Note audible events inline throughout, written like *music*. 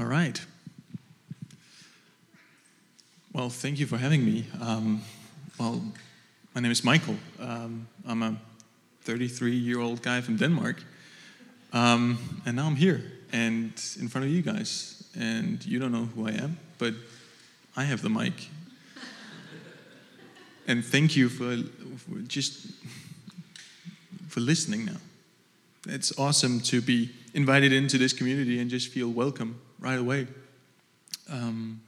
All right. Well, thank you for having me. Um, well, my name is Michael. Um, I'm a 33 year old guy from Denmark. Um, and now I'm here and in front of you guys. And you don't know who I am, but I have the mic. and thank you for, for just for listening now. It's awesome to be invited into this community and just feel welcome right away. Um,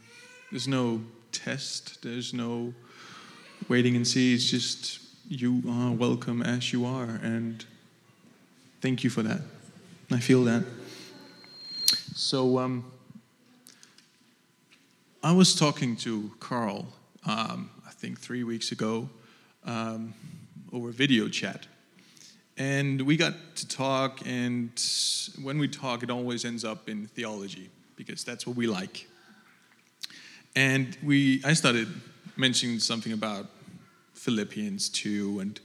there's no test, there's no waiting and see. It's just you are welcome as you are. And thank you for that. I feel that. So, um, I was talking to Carl, um, I think three weeks ago, um, over video chat. And we got to talk, and when we talk, it always ends up in theology because that's what we like. And we, I started mentioning something about Philippians 2, and,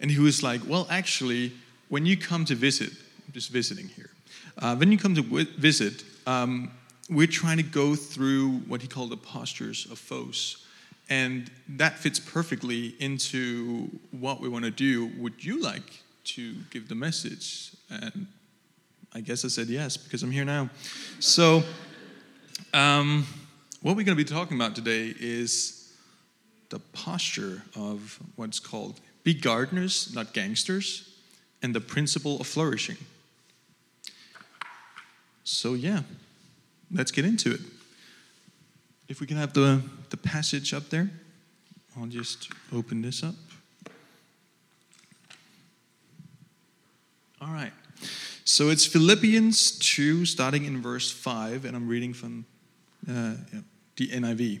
and he was like, Well, actually, when you come to visit, I'm just visiting here, uh, when you come to w- visit, um, we're trying to go through what he called the postures of foes. And that fits perfectly into what we want to do. Would you like to give the message? And I guess I said yes because I'm here now. So, um, what we're going to be talking about today is the posture of what's called be gardeners, not gangsters, and the principle of flourishing. So, yeah, let's get into it. If we can have the, the passage up there, I'll just open this up. All right. So it's Philippians 2, starting in verse 5, and I'm reading from uh, the NIV.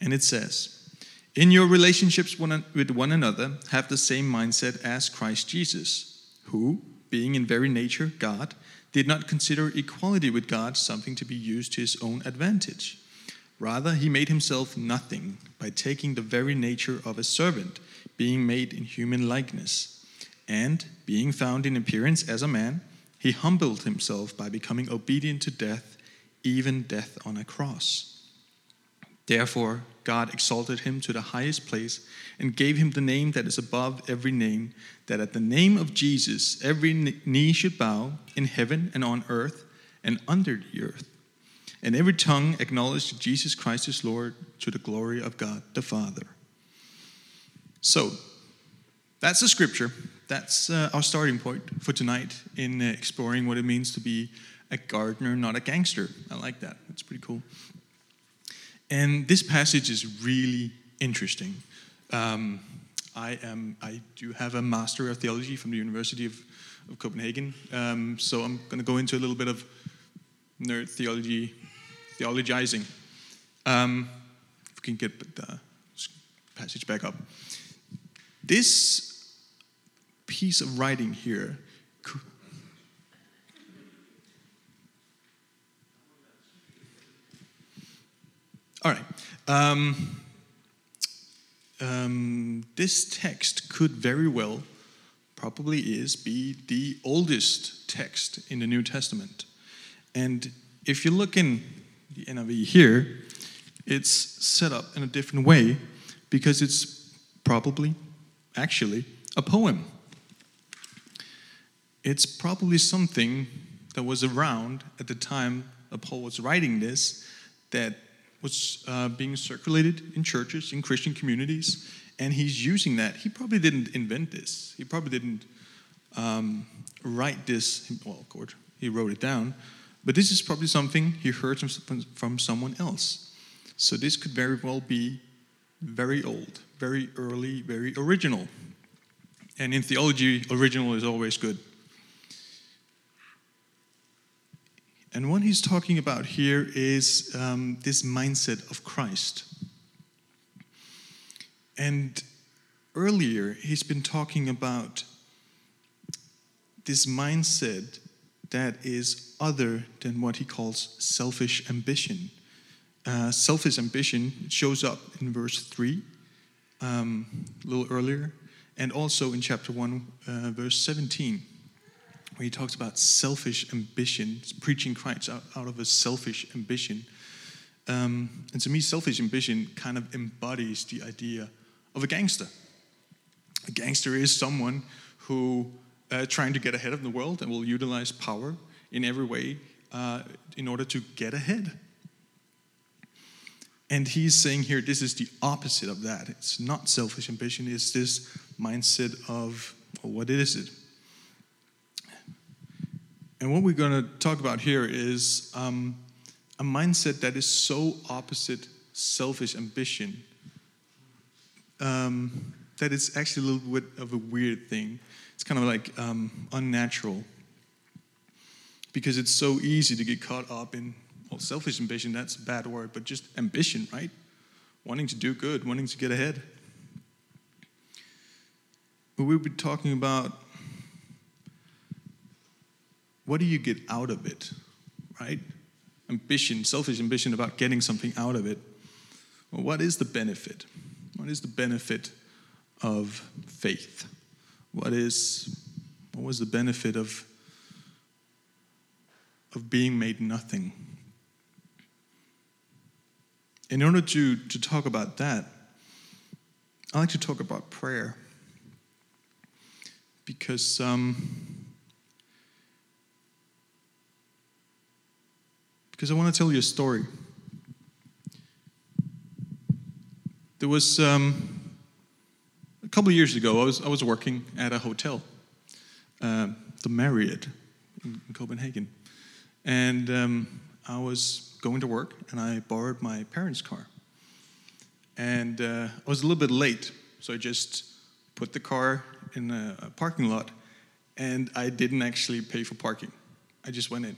And it says, In your relationships with one another, have the same mindset as Christ Jesus, who, being in very nature God, did not consider equality with God something to be used to his own advantage. Rather, he made himself nothing by taking the very nature of a servant, being made in human likeness. And, being found in appearance as a man, he humbled himself by becoming obedient to death, even death on a cross. Therefore, God exalted him to the highest place and gave him the name that is above every name, that at the name of Jesus every knee should bow in heaven and on earth and under the earth, and every tongue acknowledge Jesus Christ is Lord to the glory of God the Father. So, that's the scripture. That's uh, our starting point for tonight in uh, exploring what it means to be a gardener, not a gangster. I like that. That's pretty cool. And this passage is really interesting. Um, I am I do have a master of theology from the University of, of Copenhagen, um, so I'm going to go into a little bit of nerd theology, theologizing. Um, if we can get the passage back up. This piece of writing here All right. Um, um, this text could very well, probably is, be the oldest text in the New Testament. And if you look in the NIV here, it's set up in a different way because it's probably, actually, a poem. It's probably something that was around at the time that Paul was writing this that was uh, being circulated in churches, in Christian communities, and he's using that. He probably didn't invent this. He probably didn't um, write this. Well, of course, he wrote it down, but this is probably something he heard from, from someone else. So this could very well be very old, very early, very original. And in theology, original is always good. And what he's talking about here is um, this mindset of Christ. And earlier, he's been talking about this mindset that is other than what he calls selfish ambition. Uh, selfish ambition shows up in verse 3, um, a little earlier, and also in chapter 1, uh, verse 17. Where he talks about selfish ambition, preaching Christ out, out of a selfish ambition. Um, and to me, selfish ambition kind of embodies the idea of a gangster. A gangster is someone who uh, trying to get ahead of the world and will utilize power in every way uh, in order to get ahead. And he's saying here, this is the opposite of that. It's not selfish ambition, it's this mindset of, well, what is it? And what we're going to talk about here is um, a mindset that is so opposite selfish ambition um, that it's actually a little bit of a weird thing. It's kind of like um, unnatural because it's so easy to get caught up in well, selfish ambition. That's a bad word, but just ambition, right? Wanting to do good, wanting to get ahead. But we'll be talking about what do you get out of it, right? Ambition, selfish ambition about getting something out of it. Well, what is the benefit? What is the benefit of faith? What is what was the benefit of of being made nothing? In order to, to talk about that, I like to talk about prayer because um, because I want to tell you a story. There was um, a couple of years ago, I was, I was working at a hotel, uh, the Marriott in, in Copenhagen. And um, I was going to work, and I borrowed my parents' car. And uh, I was a little bit late, so I just put the car in a, a parking lot, and I didn't actually pay for parking. I just went in.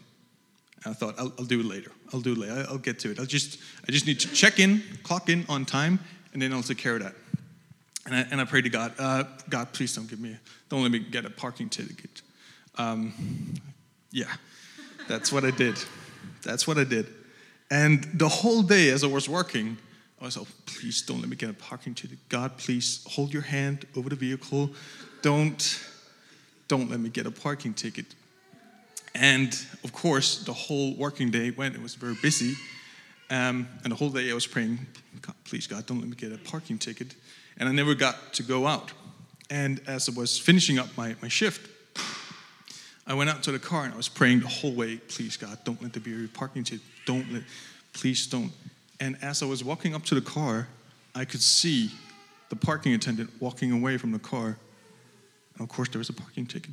I thought I'll, I'll, do it later. I'll do it later. I'll get to it. I'll just I just need to check in, clock in on time, and then I'll take care of that. And I, and I prayed to God, uh, God, please don't give me, don't let me get a parking ticket. Um, yeah, that's what I did. That's what I did. And the whole day as I was working, I was like, oh, please don't let me get a parking ticket. God, please hold your hand over the vehicle. Don't, don't let me get a parking ticket. And of course, the whole working day went, it was very busy. Um, and the whole day I was praying, God, please, God, don't let me get a parking ticket and I never got to go out. And as I was finishing up my, my shift, I went out to the car and I was praying the whole way, please God, don't let there be a parking ticket. Don't let, please don't. And as I was walking up to the car, I could see the parking attendant walking away from the car. And of course, there was a parking ticket.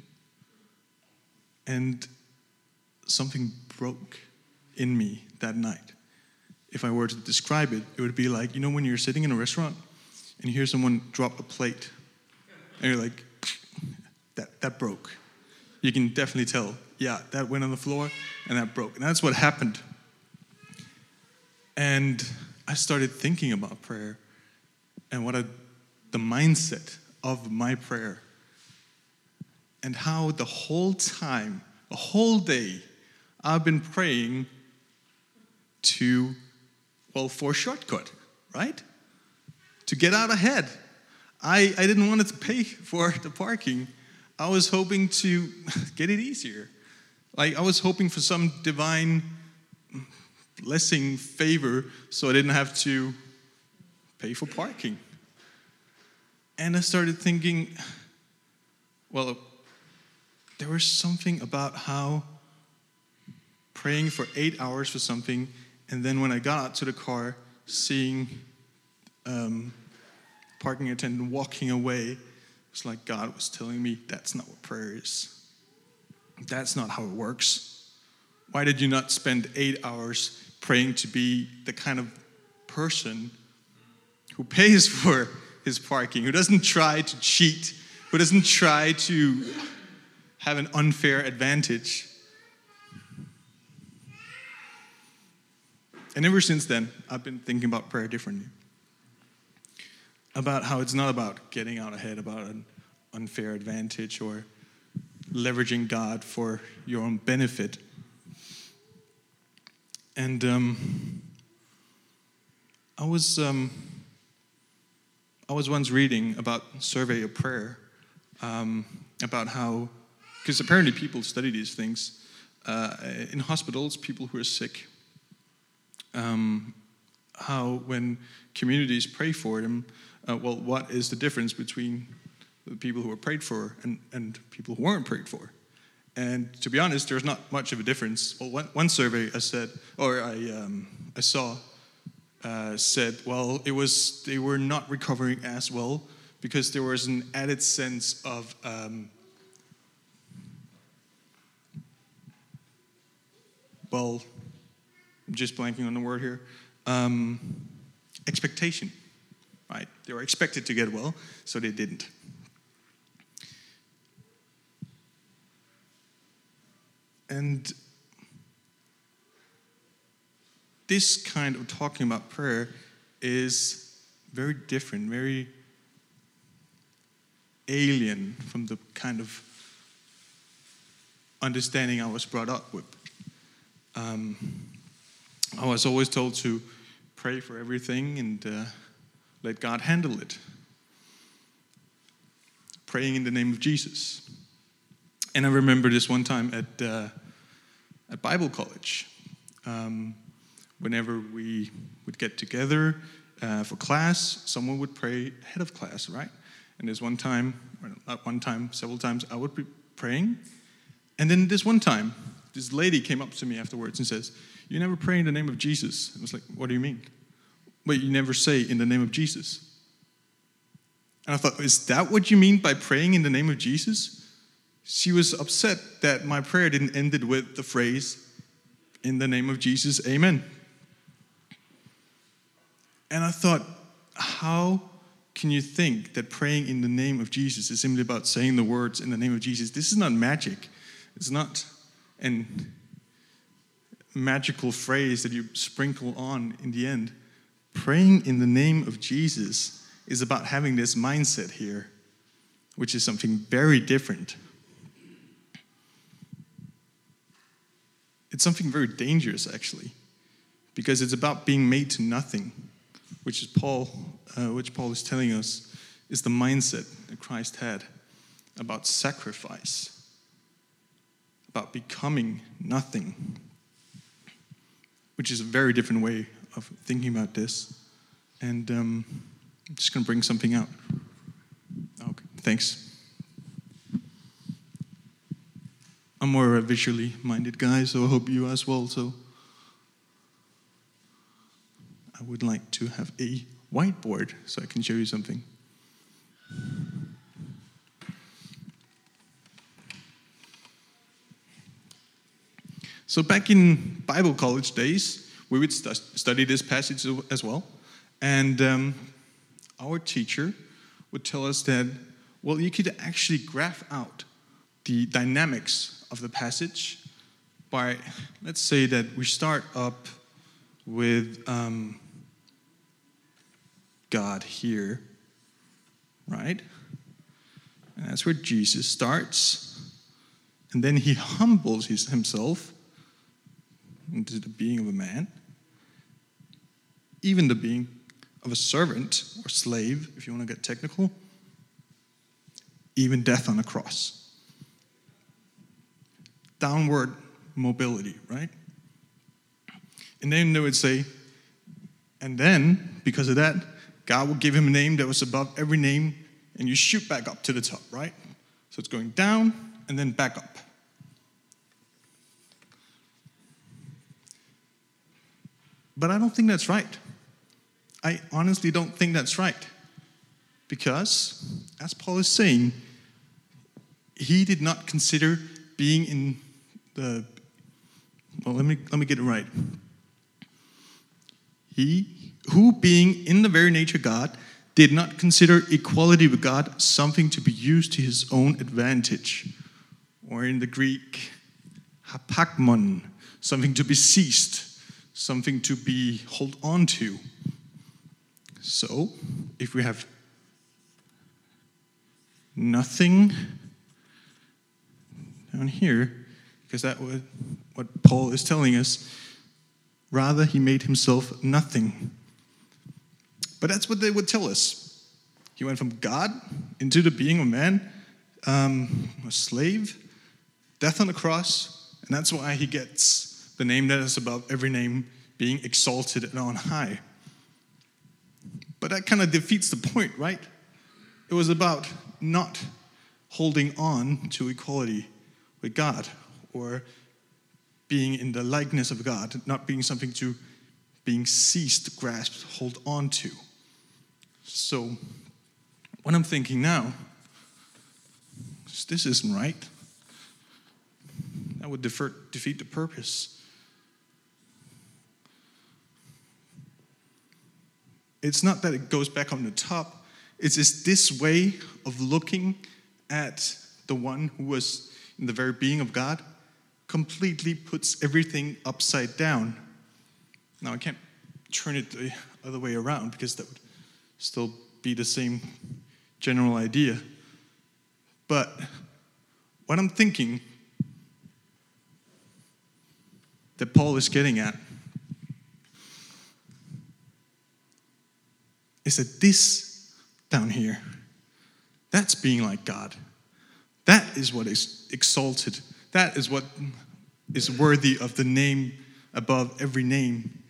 And something broke in me that night. If I were to describe it, it would be like, you know, when you're sitting in a restaurant and you hear someone drop a plate, and you're like, that, that broke. You can definitely tell, yeah, that went on the floor and that broke. And that's what happened. And I started thinking about prayer and what a, the mindset of my prayer and how the whole time, a whole day, I've been praying to, well, for a shortcut, right? to get out ahead. I, I didn't want to pay for *laughs* the parking. I was hoping to *laughs* get it easier. Like, I was hoping for some divine blessing, favor, so I didn't have to pay for parking. And I started thinking, well, there was something about how praying for eight hours for something, and then when I got out to the car, seeing um, parking attendant walking away. It's like God was telling me that's not what prayer is. That's not how it works. Why did you not spend eight hours praying to be the kind of person who pays *laughs* for his parking, who doesn't try to cheat, who doesn't try to have an unfair advantage? And ever since then, I've been thinking about prayer differently about how it's not about getting out ahead, about an unfair advantage or leveraging God for your own benefit. And um, I was um, I was once reading about survey of prayer um, about how because apparently people study these things uh, in hospitals, people who are sick. Um, how when communities pray for them, uh, well, what is the difference between the people who were prayed for and, and people who weren't prayed for? And to be honest, there's not much of a difference. Well, one, one survey I said, or I, um, I saw, uh, said, well, it was they were not recovering as well because there was an added sense of um, well, Just blanking on the word here. Um, expectation, right? They were expected to get well, so they didn't. And this kind of talking about prayer is very different, very alien from the kind of understanding I was brought up with. Um, I was always told to pray for everything and uh, let God handle it. Praying in the name of Jesus. And I remember this one time at, uh, at Bible college. Um, whenever we would get together uh, for class, someone would pray ahead of class, right? And there's one time, not one time, several times, I would be praying. And then this one time, this lady came up to me afterwards and says, You never pray in the name of Jesus. I was like, What do you mean? Wait, you never say in the name of Jesus. And I thought, Is that what you mean by praying in the name of Jesus? She was upset that my prayer didn't end it with the phrase, In the name of Jesus, amen. And I thought, How can you think that praying in the name of Jesus is simply about saying the words in the name of Jesus? This is not magic. It's not an magical phrase that you sprinkle on in the end. Praying in the name of Jesus is about having this mindset here, which is something very different. It's something very dangerous, actually, because it's about being made to nothing, which is Paul, uh, which Paul is telling us is the mindset that Christ had about sacrifice about becoming nothing, which is a very different way of thinking about this. And um, I'm just going to bring something out. Okay, thanks. I'm more a visually minded guy, so I hope you as well. So I would like to have a whiteboard so I can show you something. So back in Bible college days, we would st- study this passage as well. And um, our teacher would tell us that, well, you could actually graph out the dynamics of the passage by, let's say that we start up with um, God here, right? And that's where Jesus starts. And then he humbles himself into the being of a man, even the being of a servant or slave, if you want to get technical, even death on a cross. Downward mobility, right? And then they would say, and then, because of that, God will give him a name that was above every name, and you shoot back up to the top, right? So it's going down and then back up. But I don't think that's right. I honestly don't think that's right. Because, as Paul is saying, he did not consider being in the well let me let me get it right he who being in the very nature god did not consider equality with god something to be used to his own advantage or in the greek harpagmon something to be seized something to be hold on to. So, if we have nothing down here, because that was what Paul is telling us, rather he made himself nothing. But that's what they would tell us. He went from God into the being of man, um, a slave, death on the cross, and that's why he gets the name that is above every name, being exalted and on high. But that kind of defeats the point, right? It was about not holding on to equality with God or being in the likeness of God, not being something to being seized, grasped, hold on to. So, what I'm thinking now is this isn't right. That would defer, defeat the purpose. It's not that it goes back on the top, it's just this way of looking at the one who was in the very being of God completely puts everything upside down. Now, I can't turn it the other way around because that would still be the same general idea. But what I'm thinking that Paul is getting at is that this down here, that's being like God. That is what is exalted that is what is worthy of the name above every name.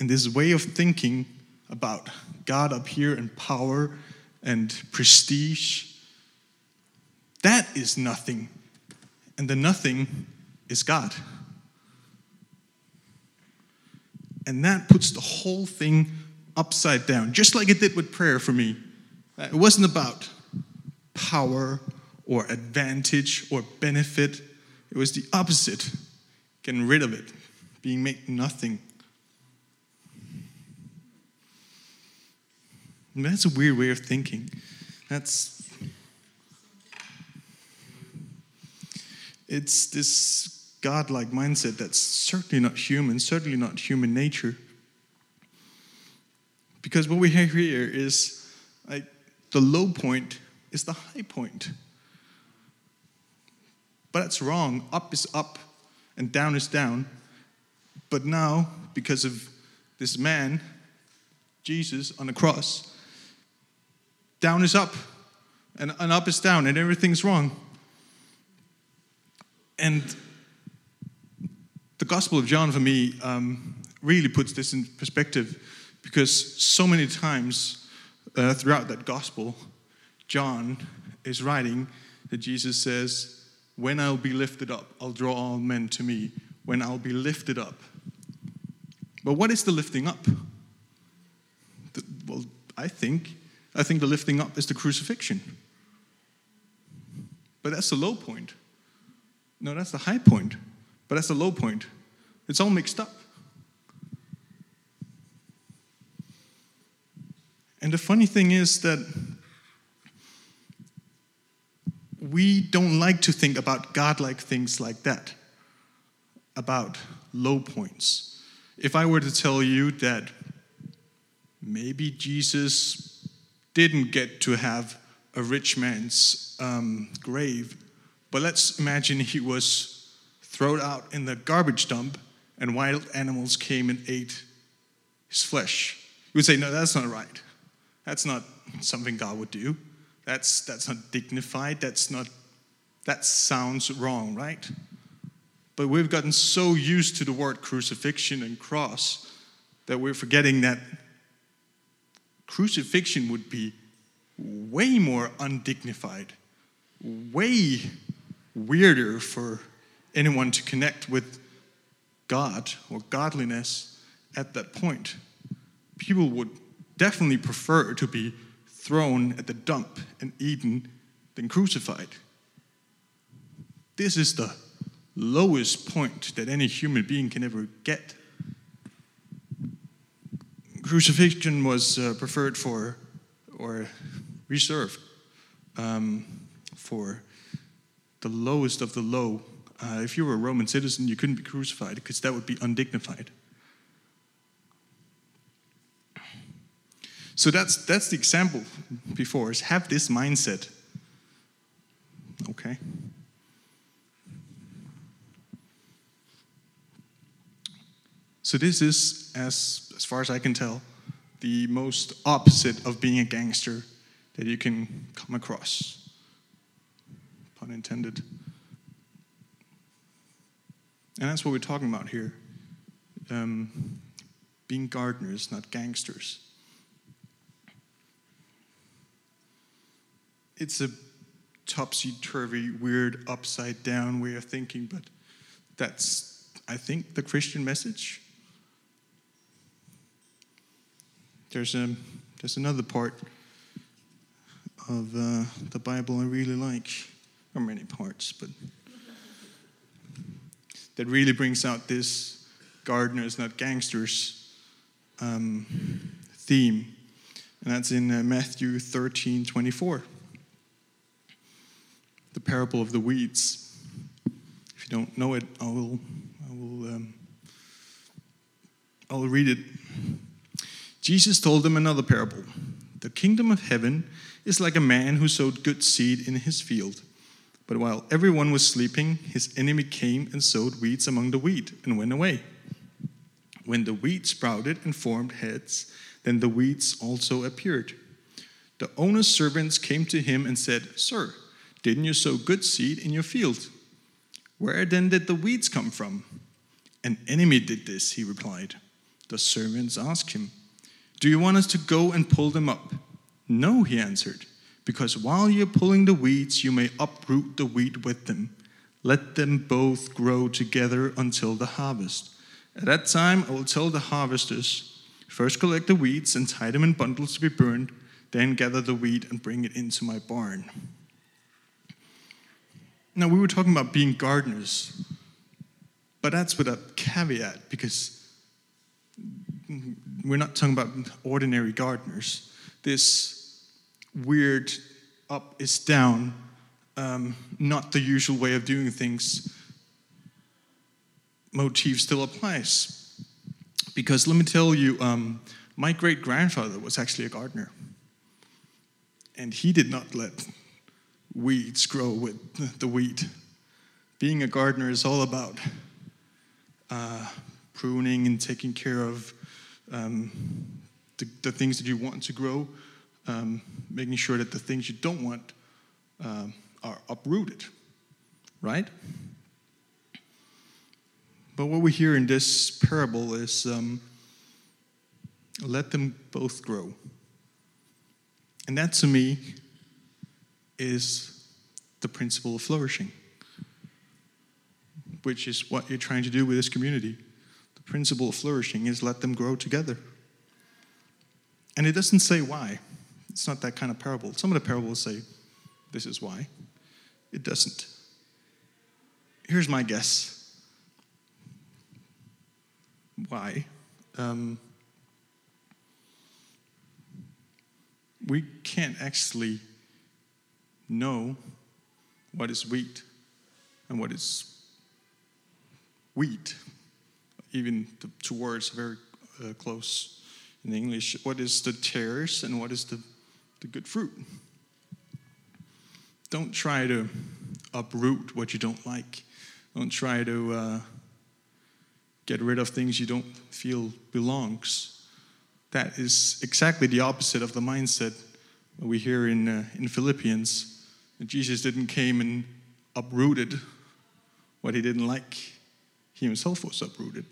And this way of thinking about God up here and power and prestige, that is nothing. And the nothing is God. And that puts the whole thing upside down, just like it did with prayer for me. It wasn't about power or advantage or benefit. It was the opposite getting rid of it, being made nothing. And that's a weird way of thinking. That's. It's this godlike mindset that's certainly not human, certainly not human nature. Because what we have here is like the low point is the high point. But that's wrong. Up is up and down is down. But now, because of this man, Jesus on the cross, down is up and, and up is down and everything's wrong. And the Gospel of John, for me, um, really puts this in perspective because so many times uh, throughout that Gospel, John is writing that Jesus says, when I'll be lifted up, I'll draw all men to me. When I'll be lifted up. But what is the lifting up? The, well, I think, I think the lifting up is the crucifixion. But that's the low point. No, that's the high point. But that's the low point. It's all mixed up. And the funny thing is that we don't like to think about godlike things like that, about low points. If I were to tell you that maybe Jesus didn't get to have a rich man's um, grave, but let's imagine he was thrown out in the garbage dump and wild animals came and ate his flesh. You would say, no, that's not right. That's not something God would do. That's, that's not dignified. That's not, that sounds wrong, right? But we've gotten so used to the word crucifixion and cross that we're forgetting that crucifixion would be way more undignified, way weirder for anyone to connect with God or godliness at that point. People would definitely prefer to be thrown at the dump and eaten, than crucified. This is the lowest point that any human being can ever get. Crucifixion was uh, preferred for, or reserved um, for the lowest of the low. Uh, if you were a Roman citizen, you couldn't be crucified because that would be undignified. So that's, that's the example before is have this mindset. Okay. So this is, as, as far as I can tell, the most opposite of being a gangster that you can come across. Pun intended. And that's what we're talking about here. Um, being gardeners, not gangsters. It's a topsy turvy, weird, upside down way of thinking, but that's, I think, the Christian message. There's, a, there's another part of uh, the Bible I really like, or many parts, but that really brings out this gardeners, not gangsters um, theme. And that's in uh, Matthew 13 24. The parable of the weeds. If you don't know it, I will, I will, um, I will read it. Jesus told them another parable. The kingdom of heaven is like a man who sowed good seed in his field. But while everyone was sleeping, his enemy came and sowed weeds among the wheat and went away. When the wheat sprouted and formed heads, then the weeds also appeared. The owner's servants came to him and said, Sir, didn't you sow good seed in your field? Where then did the weeds come from? An enemy did this, he replied. The servants asked him, Do you want us to go and pull them up? No, he answered, because while you're pulling the weeds, you may uproot the wheat with them. Let them both grow together until the harvest. At that time, I will tell the harvesters first collect the weeds and tie them in bundles to be burned, then gather the wheat and bring it into my barn. Now, we were talking about being gardeners, but that's with a caveat because we're not talking about ordinary gardeners. This weird up is down, um, not the usual way of doing things motif still applies. Because let me tell you, um, my great grandfather was actually a gardener. And he did not let weeds grow with the wheat. Being a gardener is all about uh, pruning and taking care of um, the, the, things that you want to grow, um, making sure that the things you don't want uh, are uprooted, right? But what we hear in this parable is um, let them both grow. And that to me is the principle of flourishing, which is what you're trying to do with this community. The principle of flourishing is let them grow together. And it doesn't say why. It's not that kind of parable. Some of the parables say, this is why. It doesn't. Here's my guess why. Um, we can't actually know what is wheat and what is wheat. Even the two words very uh, close in English. What is the tares and what is the, the good fruit? Don't try to uproot what you don't like. Don't try to uh, get rid of things you don't feel belongs. That is exactly the opposite of the mindset we hear in, uh, in Philippians. Jesus didn't came and uprooted what he didn't like. He himself was uprooted.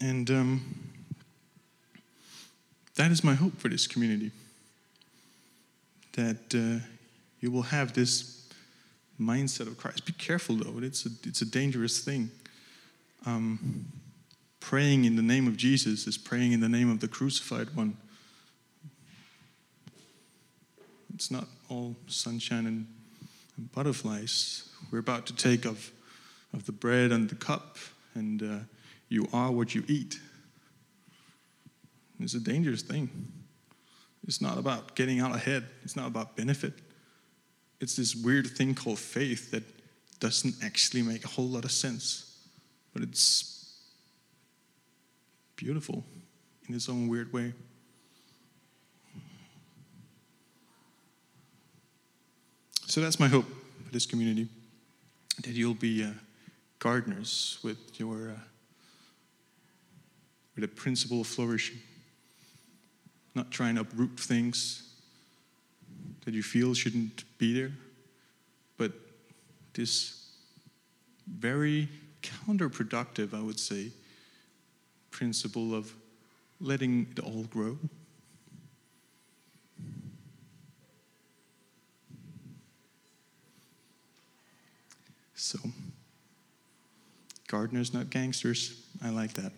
And um, that is my hope for this community. That uh, you will have this mindset of Christ. Be careful though, it's a, it's a dangerous thing. Um, praying in the name of Jesus is praying in the name of the crucified one. It's not all sunshine and, and butterflies. We're about to take of, of the bread and the cup, and uh, you are what you eat. It's a dangerous thing. It's not about getting out ahead, it's not about benefit it's this weird thing called faith that doesn't actually make a whole lot of sense, but it's beautiful in its own weird way. So that's my hope for this community that you'll be uh, gardeners with your uh, with a principle of flourishing, not trying to uproot things that you feel shouldn't be there, but this very counterproductive, I would say, principle of letting it all grow. So, gardeners, not gangsters. I like that.